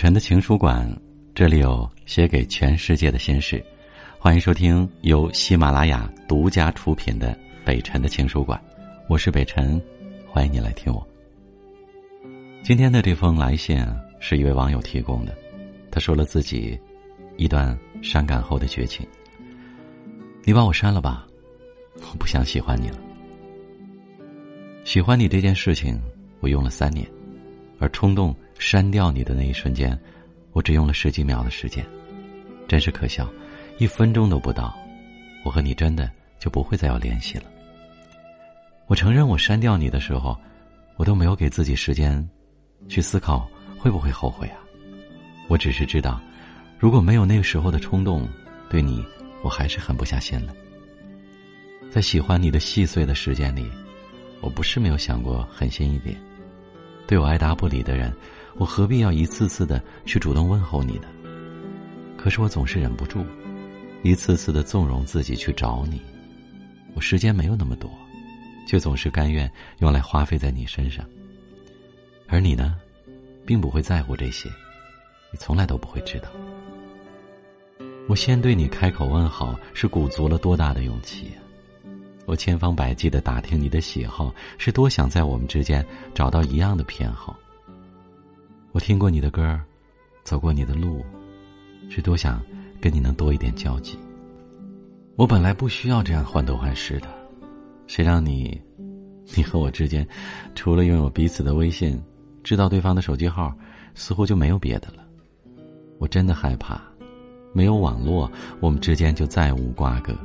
晨的情书馆，这里有写给全世界的心事。欢迎收听由喜马拉雅独家出品的《北辰的情书馆》，我是北辰，欢迎你来听我。今天的这封来信是一位网友提供的，他说了自己一段伤感后的绝情。你把我删了吧，我不想喜欢你了。喜欢你这件事情，我用了三年，而冲动。删掉你的那一瞬间，我只用了十几秒的时间，真是可笑，一分钟都不到，我和你真的就不会再有联系了。我承认，我删掉你的时候，我都没有给自己时间去思考会不会后悔啊。我只是知道，如果没有那个时候的冲动，对你，我还是狠不下心了。在喜欢你的细碎的时间里，我不是没有想过狠心一点，对我爱答不理的人。我何必要一次次的去主动问候你呢？可是我总是忍不住，一次次的纵容自己去找你。我时间没有那么多，却总是甘愿用来花费在你身上。而你呢，并不会在乎这些，你从来都不会知道。我先对你开口问好，是鼓足了多大的勇气呀！我千方百计的打听你的喜好，是多想在我们之间找到一样的偏好。我听过你的歌，走过你的路，是多想跟你能多一点交集。我本来不需要这样患得患失的，谁让你，你和我之间，除了拥有彼此的微信，知道对方的手机号，似乎就没有别的了。我真的害怕，没有网络，我们之间就再无瓜葛。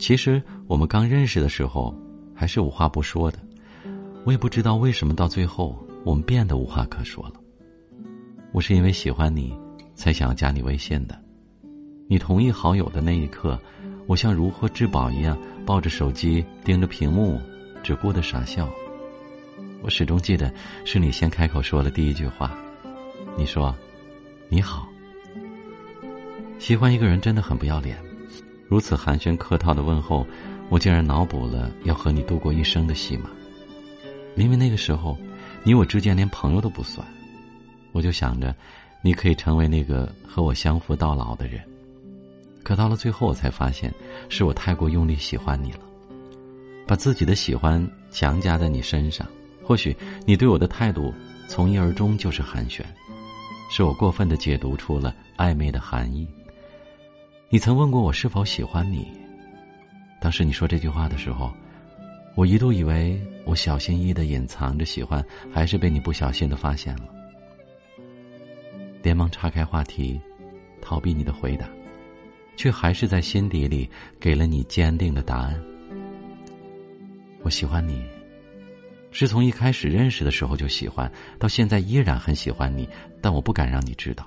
其实我们刚认识的时候，还是无话不说的，我也不知道为什么到最后。我们变得无话可说了。我是因为喜欢你，才想要加你微信的。你同意好友的那一刻，我像如获至宝一样，抱着手机盯着屏幕，只顾得傻笑。我始终记得，是你先开口说了第一句话。你说：“你好。”喜欢一个人真的很不要脸，如此寒暄客套的问候，我竟然脑补了要和你度过一生的戏码。明明那个时候。你我之间连朋友都不算，我就想着，你可以成为那个和我相扶到老的人。可到了最后，我才发现，是我太过用力喜欢你了，把自己的喜欢强加在你身上。或许你对我的态度从一而终就是寒暄，是我过分的解读出了暧昧的含义。你曾问过我是否喜欢你，当时你说这句话的时候。我一度以为我小心翼翼的隐藏着喜欢，还是被你不小心的发现了，连忙岔开话题，逃避你的回答，却还是在心底里给了你坚定的答案。我喜欢你，是从一开始认识的时候就喜欢，到现在依然很喜欢你，但我不敢让你知道。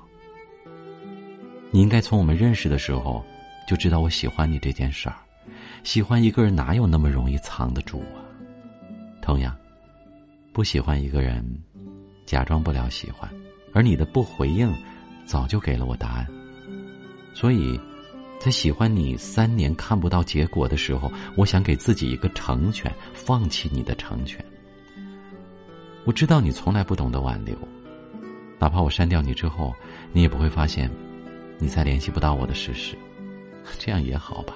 你应该从我们认识的时候就知道我喜欢你这件事儿。喜欢一个人哪有那么容易藏得住啊？同样，不喜欢一个人，假装不了喜欢，而你的不回应，早就给了我答案。所以，在喜欢你三年看不到结果的时候，我想给自己一个成全，放弃你的成全。我知道你从来不懂得挽留，哪怕我删掉你之后，你也不会发现，你再联系不到我的事实。这样也好吧。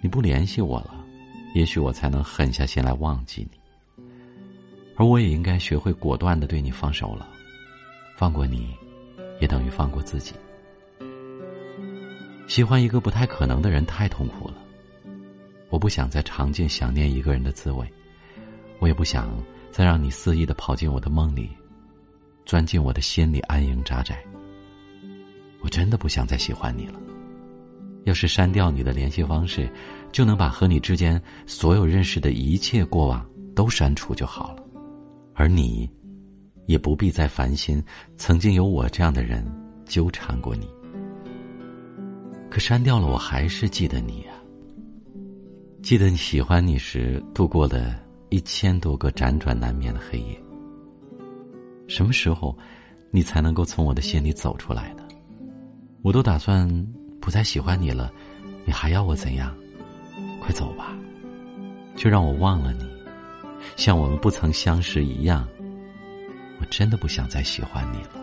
你不联系我了，也许我才能狠下心来忘记你。而我也应该学会果断的对你放手了，放过你，也等于放过自己。喜欢一个不太可能的人太痛苦了，我不想再尝尽想念一个人的滋味，我也不想再让你肆意的跑进我的梦里，钻进我的心里安营扎寨。真的不想再喜欢你了。要是删掉你的联系方式，就能把和你之间所有认识的一切过往都删除就好了，而你，也不必再烦心曾经有我这样的人纠缠过你。可删掉了，我还是记得你啊，记得你喜欢你时度过的一千多个辗转难眠的黑夜。什么时候，你才能够从我的心里走出来呢？我都打算。不再喜欢你了，你还要我怎样？快走吧，就让我忘了你，像我们不曾相识一样。我真的不想再喜欢你了。